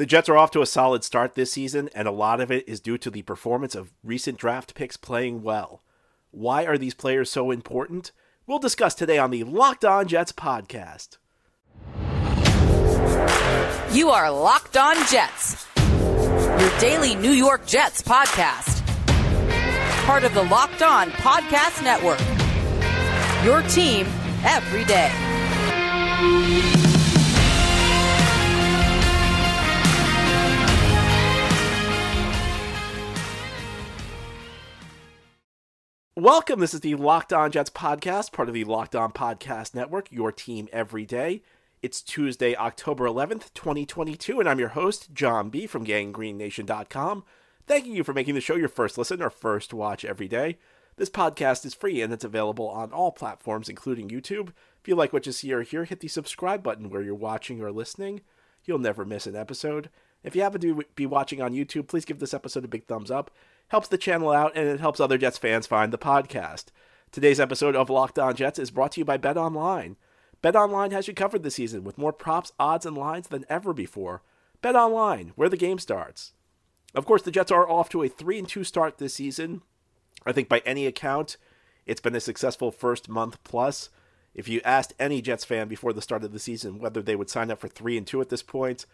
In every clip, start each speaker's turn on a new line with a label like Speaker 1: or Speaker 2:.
Speaker 1: The Jets are off to a solid start this season, and a lot of it is due to the performance of recent draft picks playing well. Why are these players so important? We'll discuss today on the Locked On Jets podcast.
Speaker 2: You are Locked On Jets, your daily New York Jets podcast. Part of the Locked On Podcast Network. Your team every day.
Speaker 1: Welcome. This is the Locked On Jets podcast, part of the Locked On Podcast Network, your team every day. It's Tuesday, October 11th, 2022, and I'm your host, John B. from GangGreenNation.com. Thanking you for making the show your first listen or first watch every day. This podcast is free and it's available on all platforms, including YouTube. If you like what you see or hear, hit the subscribe button where you're watching or listening. You'll never miss an episode. If you happen to be watching on YouTube, please give this episode a big thumbs up. Helps the channel out and it helps other Jets fans find the podcast. Today's episode of Locked On Jets is brought to you by Bet Online. Bet Online has you covered this season with more props, odds, and lines than ever before. Bet Online, where the game starts. Of course, the Jets are off to a 3 and 2 start this season. I think by any account, it's been a successful first month plus. If you asked any Jets fan before the start of the season whether they would sign up for 3 and 2 at this point,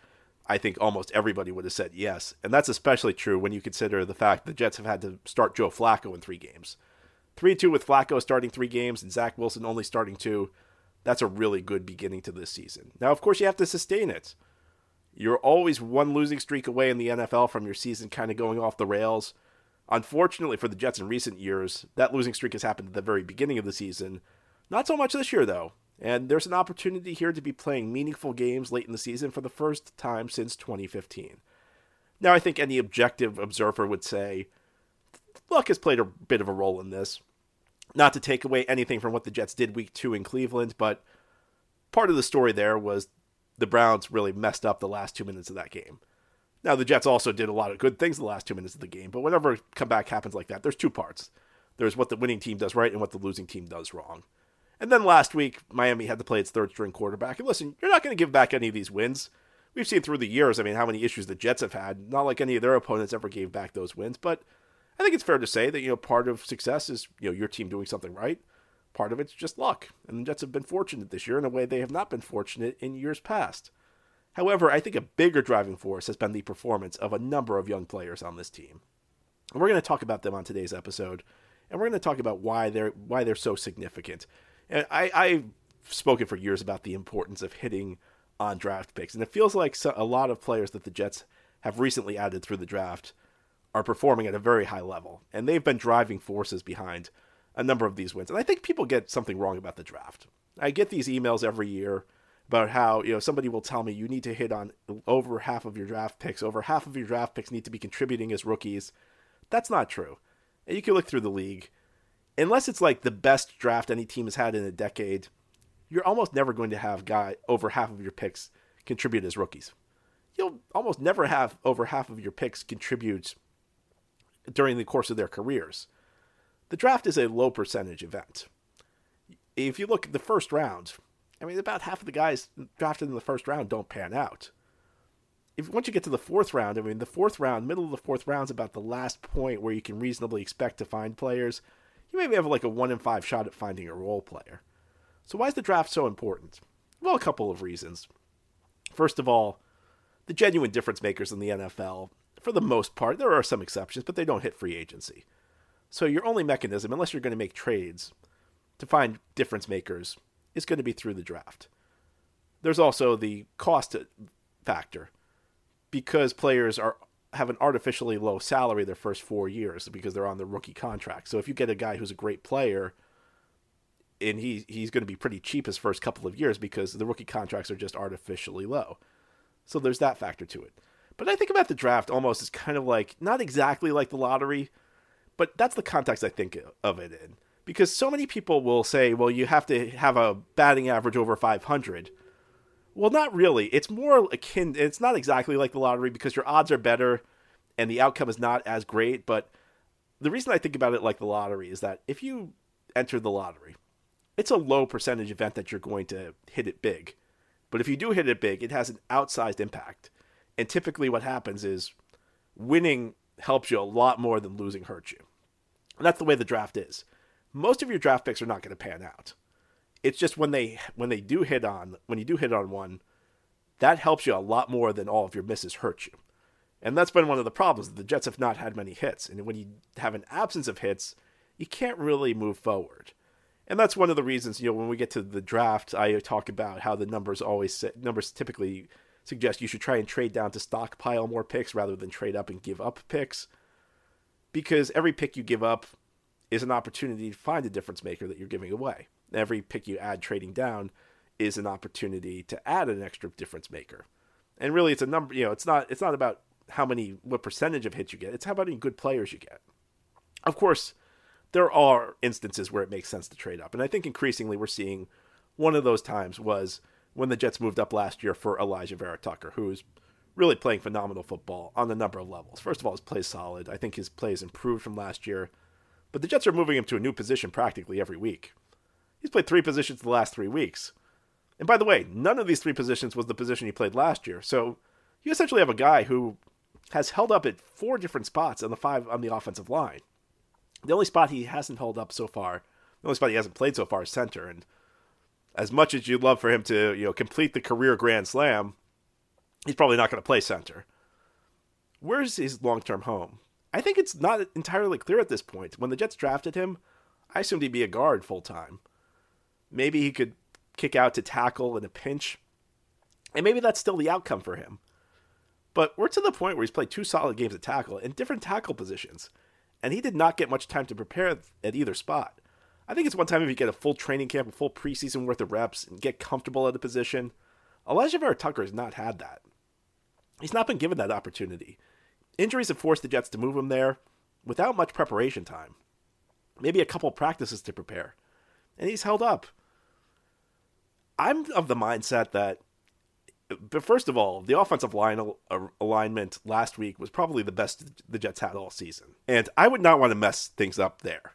Speaker 1: I think almost everybody would have said yes. And that's especially true when you consider the fact the Jets have had to start Joe Flacco in 3 games. 3 2 with Flacco starting 3 games and Zach Wilson only starting 2. That's a really good beginning to this season. Now, of course, you have to sustain it. You're always one losing streak away in the NFL from your season kind of going off the rails. Unfortunately for the Jets in recent years, that losing streak has happened at the very beginning of the season. Not so much this year, though. And there's an opportunity here to be playing meaningful games late in the season for the first time since 2015. Now, I think any objective observer would say luck has played a bit of a role in this. Not to take away anything from what the Jets did week two in Cleveland, but part of the story there was the Browns really messed up the last two minutes of that game. Now, the Jets also did a lot of good things the last two minutes of the game, but whenever a comeback happens like that, there's two parts. There's what the winning team does right and what the losing team does wrong. And then last week, Miami had to play its third string quarterback. And listen, you're not going to give back any of these wins. We've seen through the years, I mean, how many issues the Jets have had. Not like any of their opponents ever gave back those wins, but I think it's fair to say that, you know, part of success is, you know, your team doing something right. Part of it's just luck. And the Jets have been fortunate this year in a way they have not been fortunate in years past. However, I think a bigger driving force has been the performance of a number of young players on this team. And we're going to talk about them on today's episode, and we're going to talk about why they're why they're so significant. And I, I've spoken for years about the importance of hitting on draft picks, and it feels like a lot of players that the Jets have recently added through the draft are performing at a very high level, and they've been driving forces behind a number of these wins. And I think people get something wrong about the draft. I get these emails every year about how you know somebody will tell me you need to hit on over half of your draft picks. Over half of your draft picks need to be contributing as rookies. That's not true. And you can look through the league. Unless it's like the best draft any team has had in a decade, you're almost never going to have guy over half of your picks contribute as rookies. You'll almost never have over half of your picks contribute during the course of their careers. The draft is a low percentage event. If you look at the first round, I mean, about half of the guys drafted in the first round don't pan out. If once you get to the fourth round, I mean, the fourth round, middle of the fourth round is about the last point where you can reasonably expect to find players. You maybe have like a one in five shot at finding a role player. So why is the draft so important? Well, a couple of reasons. First of all, the genuine difference makers in the NFL, for the most part, there are some exceptions, but they don't hit free agency. So your only mechanism, unless you're going to make trades, to find difference makers is going to be through the draft. There's also the cost factor because players are have an artificially low salary their first four years because they're on the rookie contract. So if you get a guy who's a great player, and he he's going to be pretty cheap his first couple of years because the rookie contracts are just artificially low. So there's that factor to it. But I think about the draft almost as kind of like not exactly like the lottery, but that's the context I think of it in because so many people will say, well, you have to have a batting average over 500. Well, not really. It's more akin, it's not exactly like the lottery because your odds are better and the outcome is not as great. But the reason I think about it like the lottery is that if you enter the lottery, it's a low percentage event that you're going to hit it big. But if you do hit it big, it has an outsized impact. And typically, what happens is winning helps you a lot more than losing hurts you. And that's the way the draft is. Most of your draft picks are not going to pan out. It's just when they when they do hit on when you do hit on one, that helps you a lot more than all of your misses hurt you. And that's been one of the problems. The Jets have not had many hits. And when you have an absence of hits, you can't really move forward. And that's one of the reasons, you know, when we get to the draft, I talk about how the numbers always numbers typically suggest you should try and trade down to stockpile more picks rather than trade up and give up picks. Because every pick you give up is an opportunity to find a difference maker that you're giving away. Every pick you add trading down is an opportunity to add an extra difference maker. And really it's a number, you know, it's not it's not about how many what percentage of hits you get. It's how many good players you get. Of course, there are instances where it makes sense to trade up. And I think increasingly we're seeing one of those times was when the Jets moved up last year for Alijah Vera Tucker, who is really playing phenomenal football on a number of levels. First of all, his play solid. I think his play has improved from last year. But the Jets are moving him to a new position practically every week. He's played three positions the last three weeks. And by the way, none of these three positions was the position he played last year. So you essentially have a guy who has held up at four different spots on the five on the offensive line. The only spot he hasn't held up so far, the only spot he hasn't played so far is center. And as much as you'd love for him to, you know, complete the career grand slam, he's probably not going to play center. Where's his long-term home? I think it's not entirely clear at this point. When the Jets drafted him, I assumed he'd be a guard full time. Maybe he could kick out to tackle in a pinch. And maybe that's still the outcome for him. But we're to the point where he's played two solid games at tackle in different tackle positions. And he did not get much time to prepare at either spot. I think it's one time if you get a full training camp, a full preseason worth of reps, and get comfortable at a position. Alijah Vera Tucker has not had that. He's not been given that opportunity. Injuries have forced the Jets to move him there without much preparation time. Maybe a couple practices to prepare. And he's held up. I'm of the mindset that, but first of all, the offensive line al- uh, alignment last week was probably the best the Jets had all season. And I would not want to mess things up there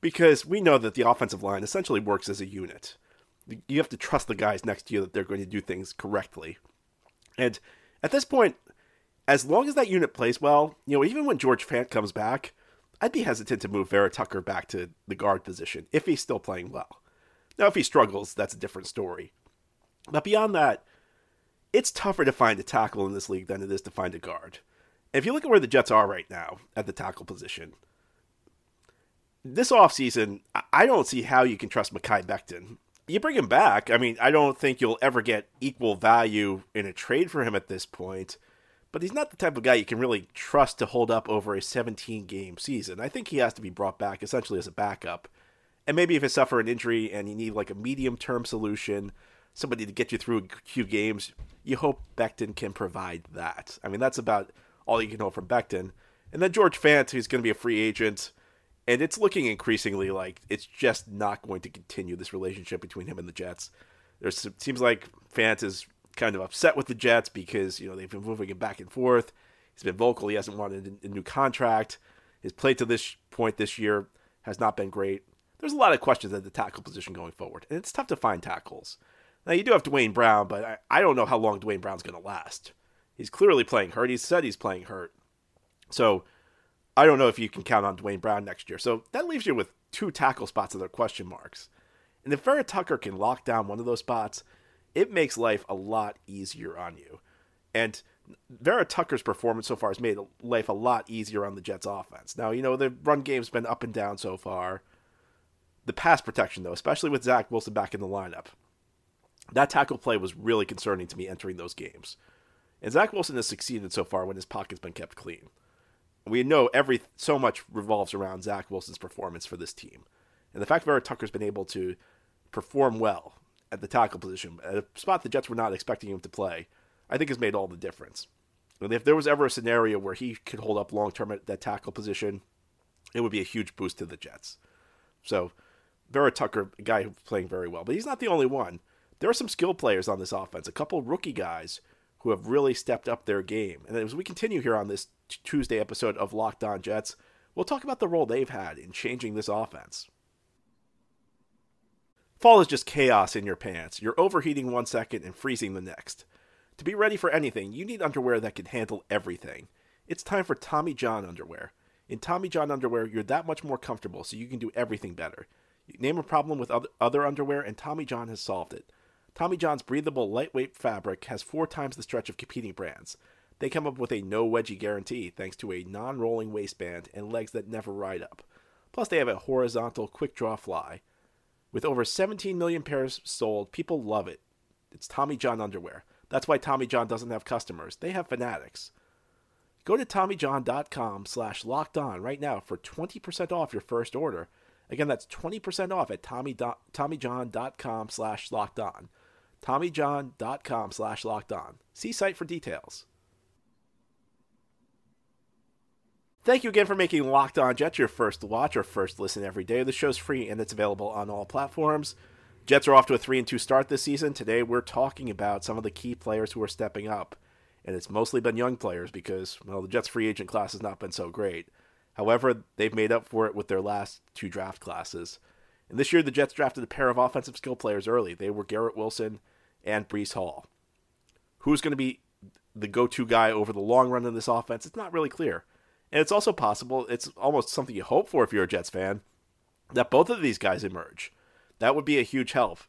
Speaker 1: because we know that the offensive line essentially works as a unit. You have to trust the guys next to you that they're going to do things correctly. And at this point, as long as that unit plays well, you know, even when George Fant comes back, I'd be hesitant to move Vera Tucker back to the guard position if he's still playing well. Now, if he struggles, that's a different story. But beyond that, it's tougher to find a tackle in this league than it is to find a guard. If you look at where the Jets are right now at the tackle position, this offseason, I don't see how you can trust Mekhi Becton. You bring him back. I mean, I don't think you'll ever get equal value in a trade for him at this point, but he's not the type of guy you can really trust to hold up over a 17 game season. I think he has to be brought back essentially as a backup. And maybe if you suffer an injury and you need like a medium term solution, somebody to get you through a few games, you hope Becton can provide that. I mean, that's about all you can hope from Becton. And then George Fant, who's going to be a free agent and it's looking increasingly like it's just not going to continue this relationship between him and the Jets. There seems like Fant is kind of upset with the Jets because you know they've been moving him back and forth. He's been vocal. He hasn't wanted a new contract. His play to this point this year has not been great. There's a lot of questions at the tackle position going forward, and it's tough to find tackles. Now you do have Duane Brown, but I, I don't know how long Duane Brown's going to last. He's clearly playing hurt. He said he's playing hurt. So I don't know if you can count on Duane Brown next year. So that leaves you with two tackle spots that are question marks. And if Vera Tucker can lock down one of those spots, it makes life a lot easier on you. And Vera Tucker's performance so far has made life a lot easier on the Jets offense. Now, you know, the run game's been up and down so far. The pass protection, though, especially with Zach Wilson back in the lineup, that tackle play was really concerning to me entering those games. And Zach Wilson has succeeded so far when his pocket's been kept clean we know every so much revolves around Zach Wilson's performance for this team, and the fact Vera Tucker's been able to perform well at the tackle position, at a spot the Jets were not expecting him to play, I think has made all the difference. And if there was ever a scenario where he could hold up long term at that tackle position, it would be a huge boost to the Jets. So, Vera Tucker, a guy who's playing very well, but he's not the only one. There are some skill players on this offense, a couple rookie guys who have really stepped up their game. And as we continue here on this Tuesday episode of Locked On Jets, we'll talk about the role they've had in changing this offense. Fall is just chaos in your pants. You're overheating one second and freezing the next. To be ready for anything, you need underwear that can handle everything. It's time for Tommy John underwear. In Tommy John underwear, you're that much more comfortable, so you can do everything better. Name a problem with other underwear, and Tommy John has solved it. Tommy John's breathable, lightweight fabric has four times the stretch of competing brands. They come up with a no wedgie guarantee thanks to a non rolling waistband and legs that never ride up. Plus, they have a horizontal quick draw fly. With over 17 million pairs sold, people love it. It's Tommy John underwear. That's why Tommy John doesn't have customers. They have fanatics. Go to TommyJohn.com slash locked on right now for 20% off your first order. Again, that's 20% off at Tommy TommyJohn.com slash locked on. TommyJohn.com slash locked on. See site for details. Thank you again for making Locked On Jets your first watch or first listen every day. The show's free and it's available on all platforms. Jets are off to a 3 and 2 start this season. Today we're talking about some of the key players who are stepping up. And it's mostly been young players because, well, the Jets free agent class has not been so great. However, they've made up for it with their last two draft classes. And this year, the Jets drafted a pair of offensive skill players early. They were Garrett Wilson and Breece Hall. Who's going to be the go to guy over the long run in this offense? It's not really clear. And it's also possible, it's almost something you hope for if you're a Jets fan, that both of these guys emerge. That would be a huge help.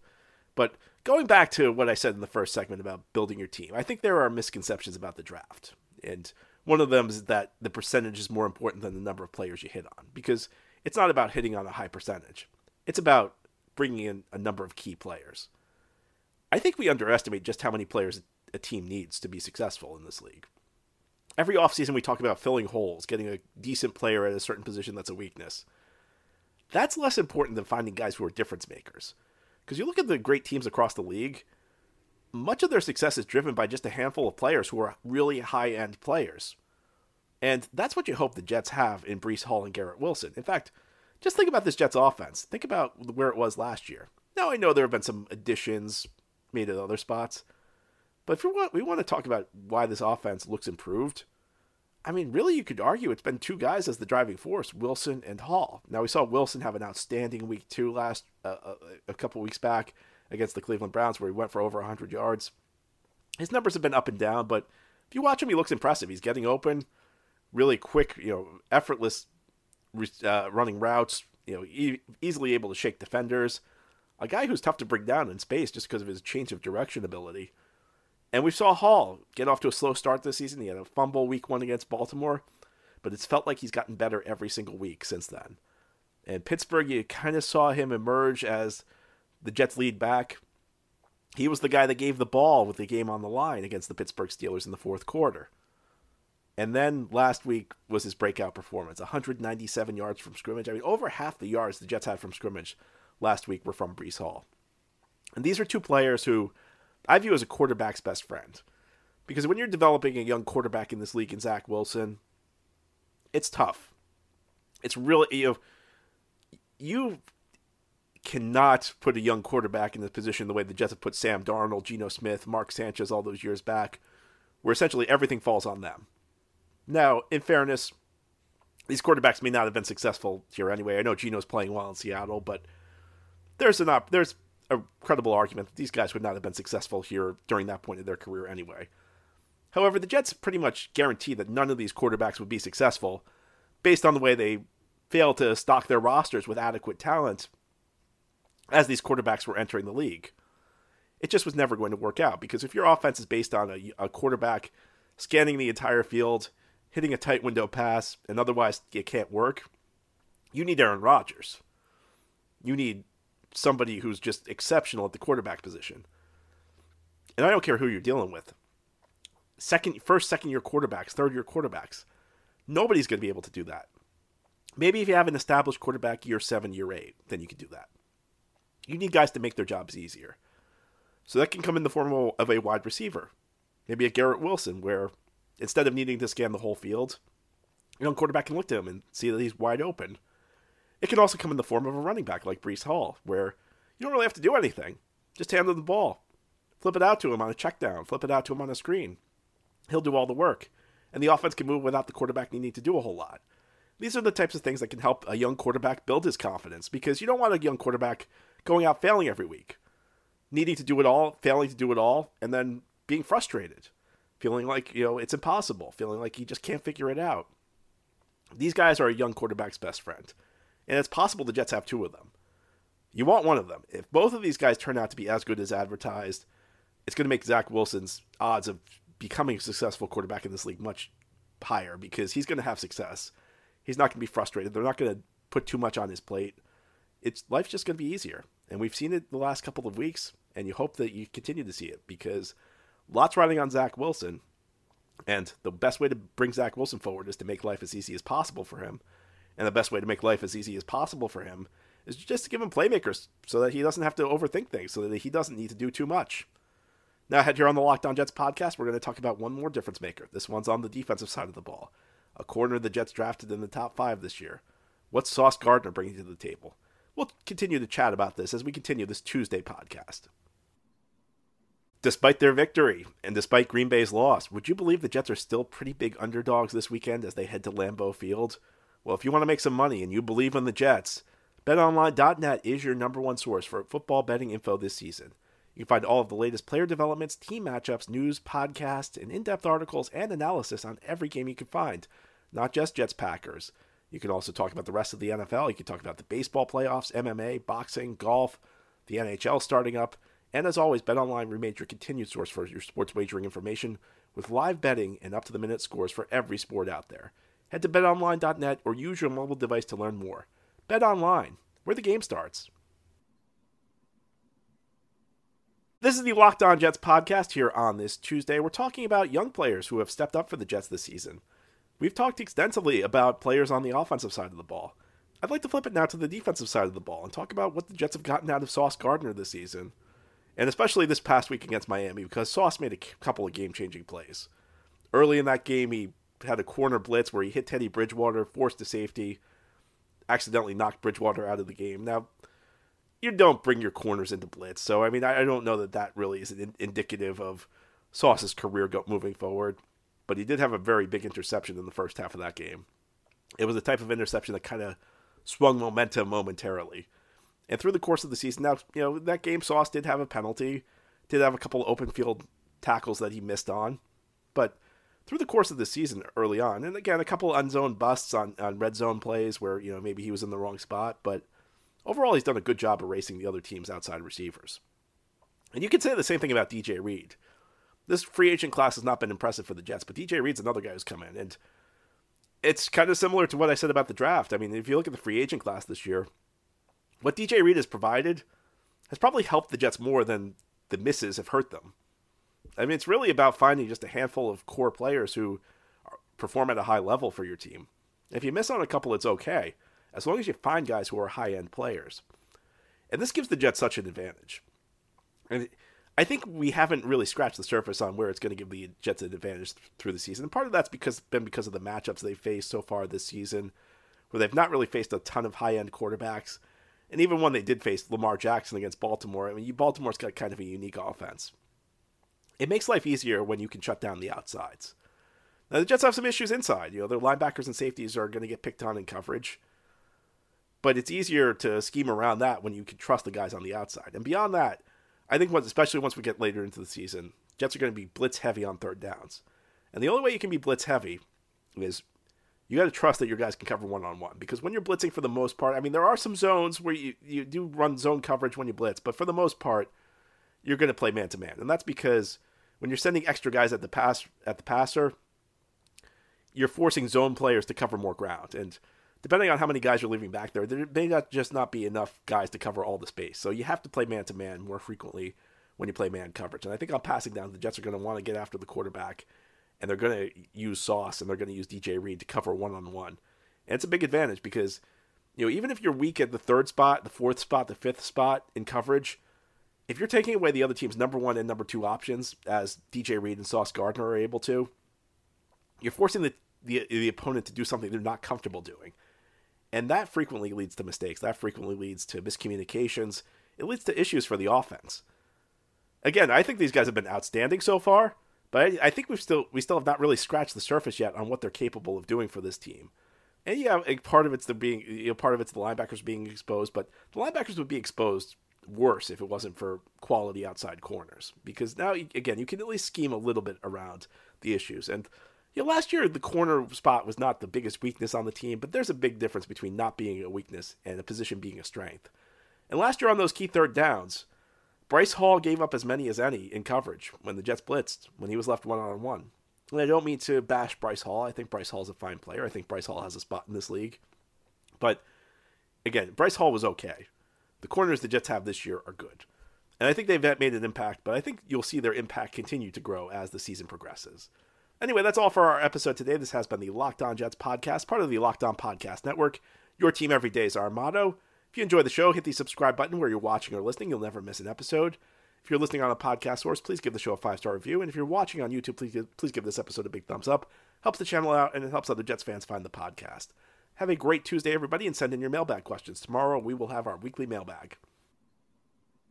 Speaker 1: But going back to what I said in the first segment about building your team, I think there are misconceptions about the draft. And one of them is that the percentage is more important than the number of players you hit on because it's not about hitting on a high percentage. It's about bringing in a number of key players. I think we underestimate just how many players a team needs to be successful in this league every offseason we talk about filling holes, getting a decent player at a certain position that's a weakness. That's less important than finding guys who are difference makers. Because you look at the great teams across the league, much of their success is driven by just a handful of players who are really high end players. And that's what you hope the Jets have in Breece Hall and Garrett Wilson. In fact, just think about this Jets offense. Think about where it was last year. Now, I know there have been some additions made at other spots, but if we want, we want to talk about why this offense looks improved, I mean, really, you could argue it's been two guys as the driving force, Wilson and Hall. Now we saw Wilson have an outstanding week two last uh, uh a couple weeks back against the Cleveland Browns, where he went for over 100 yards. His numbers have been up and down, but if you watch him, he looks impressive. He's getting open, really quick, you know, effortless uh, running routes. You know, e- easily able to shake defenders. A guy who's tough to bring down in space just because of his change of direction ability. And we saw Hall get off to a slow start this season. He had a fumble week one against Baltimore, but it's felt like he's gotten better every single week since then. And Pittsburgh, you kind of saw him emerge as the Jets' lead back. He was the guy that gave the ball with the game on the line against the Pittsburgh Steelers in the fourth quarter. And then last week was his breakout performance 197 yards from scrimmage. I mean, over half the yards the Jets had from scrimmage last week were from Breece Hall. And these are two players who I view as a quarterback's best friend. Because when you're developing a young quarterback in this league in Zach Wilson, it's tough. It's really you know, you cannot put a young quarterback in this position the way the Jets have put Sam Darnold, Geno Smith, Mark Sanchez all those years back, where essentially everything falls on them. Now, in fairness, these quarterbacks may not have been successful here anyway. I know Geno's playing well in Seattle, but there's an op- there's a credible argument that these guys would not have been successful here during that point of their career anyway. However, the Jets pretty much guarantee that none of these quarterbacks would be successful based on the way they failed to stock their rosters with adequate talent as these quarterbacks were entering the league. It just was never going to work out because if your offense is based on a, a quarterback scanning the entire field, hitting a tight window pass, and otherwise it can't work, you need Aaron Rodgers. You need somebody who's just exceptional at the quarterback position. And I don't care who you're dealing with. Second, first, second year quarterbacks, third year quarterbacks. Nobody's going to be able to do that. Maybe if you have an established quarterback year seven, year eight, then you can do that. You need guys to make their jobs easier. So that can come in the form of a wide receiver. Maybe a Garrett Wilson, where instead of needing to scan the whole field, a young quarterback can look to him and see that he's wide open it can also come in the form of a running back like Breece Hall, where you don't really have to do anything. Just hand him the ball. Flip it out to him on a check down. Flip it out to him on a screen. He'll do all the work. And the offense can move without the quarterback needing to do a whole lot. These are the types of things that can help a young quarterback build his confidence because you don't want a young quarterback going out failing every week, needing to do it all, failing to do it all, and then being frustrated, feeling like, you know, it's impossible, feeling like he just can't figure it out. These guys are a young quarterback's best friend, and it's possible the Jets have two of them. You want one of them. If both of these guys turn out to be as good as advertised, it's going to make Zach Wilson's odds of becoming a successful quarterback in this league much higher because he's going to have success. He's not going to be frustrated. They're not going to put too much on his plate. It's life's just going to be easier, and we've seen it the last couple of weeks. And you hope that you continue to see it because lots riding on Zach Wilson, and the best way to bring Zach Wilson forward is to make life as easy as possible for him. And the best way to make life as easy as possible for him is just to give him playmakers so that he doesn't have to overthink things, so that he doesn't need to do too much. Now, here on the Locked On Jets podcast, we're going to talk about one more difference maker. This one's on the defensive side of the ball. A corner the Jets drafted in the top five this year. What's Sauce Gardner bringing to the table? We'll continue to chat about this as we continue this Tuesday podcast. Despite their victory and despite Green Bay's loss, would you believe the Jets are still pretty big underdogs this weekend as they head to Lambeau Field? Well, if you want to make some money and you believe in the Jets, BetOnline.net is your number one source for football betting info this season. You can find all of the latest player developments, team matchups, news, podcasts, and in depth articles and analysis on every game you can find, not just Jets Packers. You can also talk about the rest of the NFL. You can talk about the baseball playoffs, MMA, boxing, golf, the NHL starting up. And as always, BetOnline remains your continued source for your sports wagering information with live betting and up to the minute scores for every sport out there. Head to betonline.net or use your mobile device to learn more. Bet online, where the game starts. This is the Locked On Jets podcast here on this Tuesday. We're talking about young players who have stepped up for the Jets this season. We've talked extensively about players on the offensive side of the ball. I'd like to flip it now to the defensive side of the ball and talk about what the Jets have gotten out of Sauce Gardner this season, and especially this past week against Miami because Sauce made a couple of game changing plays. Early in that game, he had a corner blitz where he hit Teddy Bridgewater, forced a safety, accidentally knocked Bridgewater out of the game. Now, you don't bring your corners into blitz, so I mean, I, don't know that that really is indicative of Sauce's career moving forward. But he did have a very big interception in the first half of that game. It was the type of interception that kind of swung momentum momentarily. And through the course of the season, now you know that game, Sauce did have a penalty, did have a couple open field tackles that he missed on, but through the course of the season early on. And again, a couple unzoned busts on, on red zone plays where, you know, maybe he was in the wrong spot. But overall, he's done a good job erasing the other team's outside receivers. And you could say the same thing about DJ Reed. This free agent class has not been impressive for the Jets, but DJ Reed's another guy who's come in. And it's kind of similar to what I said about the draft. I mean, if you look at the free agent class this year, what DJ Reed has provided has probably helped the Jets more than the misses have hurt them. I mean, it's really about finding just a handful of core players who perform at a high level for your team. If you miss on a couple, it's okay, as long as you find guys who are high end players. And this gives the Jets such an advantage. And I think we haven't really scratched the surface on where it's going to give the Jets an advantage through the season. And part of that's because been because of the matchups they've faced so far this season, where they've not really faced a ton of high end quarterbacks. And even when they did face Lamar Jackson against Baltimore, I mean, Baltimore's got kind of a unique offense it makes life easier when you can shut down the outsides. Now the Jets have some issues inside. You know, their linebackers and safeties are going to get picked on in coverage. But it's easier to scheme around that when you can trust the guys on the outside. And beyond that, I think once, especially once we get later into the season, Jets are going to be blitz heavy on third downs. And the only way you can be blitz heavy is you got to trust that your guys can cover one on one. Because when you're blitzing for the most part, I mean, there are some zones where you, you do run zone coverage when you blitz, but for the most part, you're going to play man to man, and that's because when you're sending extra guys at the pass at the passer, you're forcing zone players to cover more ground, and depending on how many guys you're leaving back there, there may not just not be enough guys to cover all the space. So you have to play man to man more frequently when you play man coverage. And I think on passing down, the Jets are going to want to get after the quarterback, and they're going to use Sauce and they're going to use DJ Reed to cover one on one. And it's a big advantage because you know even if you're weak at the third spot, the fourth spot, the fifth spot in coverage if you're taking away the other team's number one and number two options, as DJ Reed and Sauce Gardner are able to, you're forcing the, the, the opponent to do something they're not comfortable doing. And that frequently leads to mistakes. That frequently leads to miscommunications. It leads to issues for the offense. Again, I think these guys have been outstanding so far, but I, I think we've still we still have not really scratched the surface yet on what they're capable of doing for this team. And yeah, part of it's the being you know, part of it's the linebackers being exposed, but the linebackers would be exposed worse if it wasn't for quality outside corners. Because now, again, you can at least scheme a little bit around the issues. And you know, last year the corner spot was not the biggest weakness on the team, but there's a big difference between not being a weakness and a position being a strength. And last year on those key third downs, Bryce Hall gave up as many as any in coverage when the Jets blitzed, when he was left one on one. And I don't mean to bash Bryce Hall. I think Bryce Hall is a fine player. I think Bryce Hall has a spot in this league. But again, Bryce Hall was okay. The corners the Jets have this year are good. And I think they've made an impact, but I think you'll see their impact continue to grow as the season progresses. Anyway, that's all for our episode today. This has been the Locked On Jets podcast, part of the Locked On Podcast Network. Your team every day is our motto. If you enjoy the show, hit the subscribe button where you're watching or listening. You'll never miss an episode. If you're listening on a podcast source, please give the show a five star review. And if you're watching on YouTube, please give, please give this episode a big thumbs up. Helps the channel out and it helps other Jets fans find the podcast. Have a great Tuesday, everybody, and send in your mailbag questions. Tomorrow we will have our weekly mailbag.